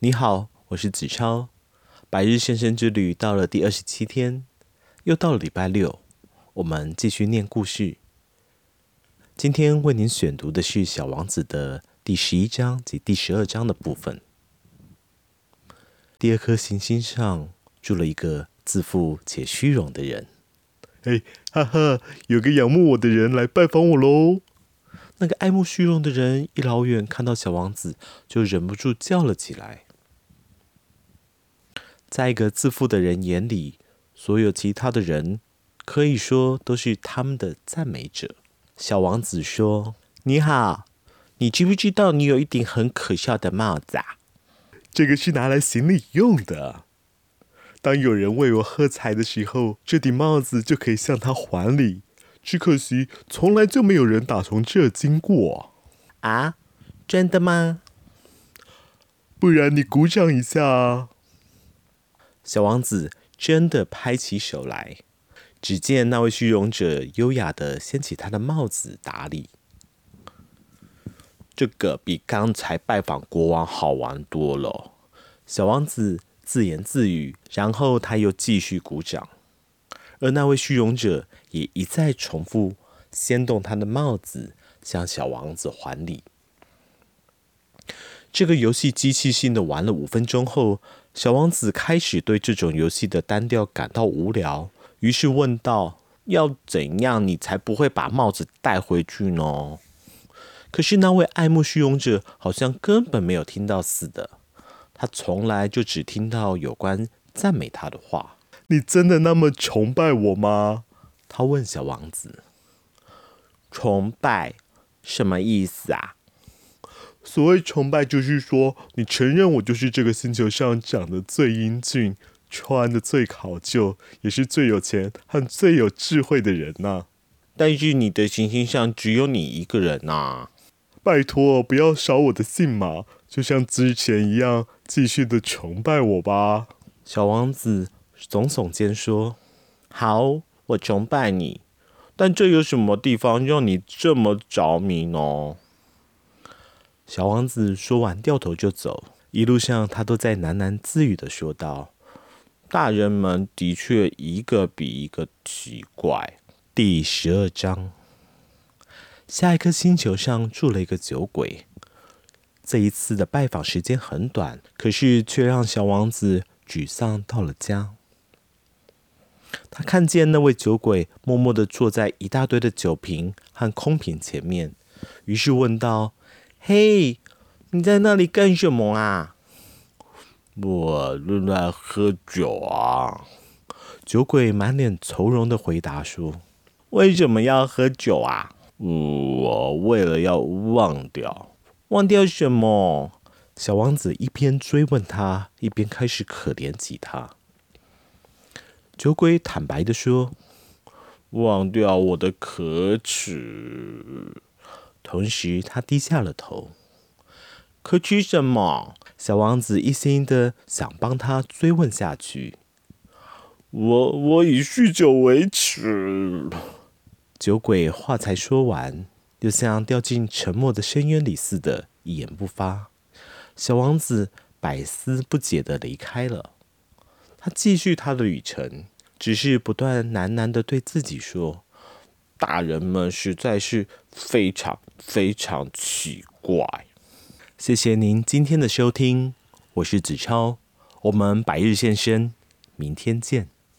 你好，我是子超。百日先生之旅到了第二十七天，又到了礼拜六，我们继续念故事。今天为您选读的是《小王子》的第十一章及第十二章的部分。第二颗行星上住了一个自负且虚荣的人。哎，哈哈，有个仰慕我的人来拜访我喽！那个爱慕虚荣的人一老远看到小王子，就忍不住叫了起来。在一个自负的人眼里，所有其他的人可以说都是他们的赞美者。小王子说：“你好，你知不知道你有一顶很可笑的帽子啊？这个是拿来行礼用的。当有人为我喝彩的时候，这顶帽子就可以向他还礼。只可惜，从来就没有人打从这经过。啊，真的吗？不然你鼓掌一下啊。”小王子真的拍起手来，只见那位虚荣者优雅地掀起他的帽子打礼。这个比刚才拜访国王好玩多了。小王子自言自语，然后他又继续鼓掌，而那位虚荣者也一再重复掀动他的帽子，向小王子还礼。这个游戏机器性的玩了五分钟后，小王子开始对这种游戏的单调感到无聊，于是问道：“要怎样你才不会把帽子带回去呢？”可是那位爱慕虚荣者好像根本没有听到似的，他从来就只听到有关赞美他的话。“你真的那么崇拜我吗？”他问小王子。“崇拜什么意思啊？”所谓崇拜，就是说你承认我就是这个星球上长得最英俊、穿的最考究，也是最有钱和最有智慧的人呐。但是你的行星上只有你一个人呐。拜托，不要扫我的兴嘛，就像之前一样，继续的崇拜我吧。小王子耸耸肩说：“好，我崇拜你。但这有什么地方让你这么着迷呢？”小王子说完，掉头就走。一路上，他都在喃喃自语地说道：“大人们的确一个比一个奇怪。”第十二章，下一颗星球上住了一个酒鬼。这一次的拜访时间很短，可是却让小王子沮丧到了家。他看见那位酒鬼默默地坐在一大堆的酒瓶和空瓶前面，于是问道。嘿，你在那里干什么啊？我正在喝酒啊。酒鬼满脸愁容的回答说：“为什么要喝酒啊？”“我为了要忘掉。”“忘掉什么？”小王子一边追问他，一边开始可怜起他。酒鬼坦白的说：“忘掉我的可耻。”同时，他低下了头。可吃什么？小王子一心的想帮他追问下去。我我以酗酒为耻。酒鬼话才说完，又像掉进沉默的深渊里似的，一言不发。小王子百思不解的离开了。他继续他的旅程，只是不断喃喃的对自己说。大人们实在是非常非常奇怪。谢谢您今天的收听，我是子超，我们百日现身，明天见。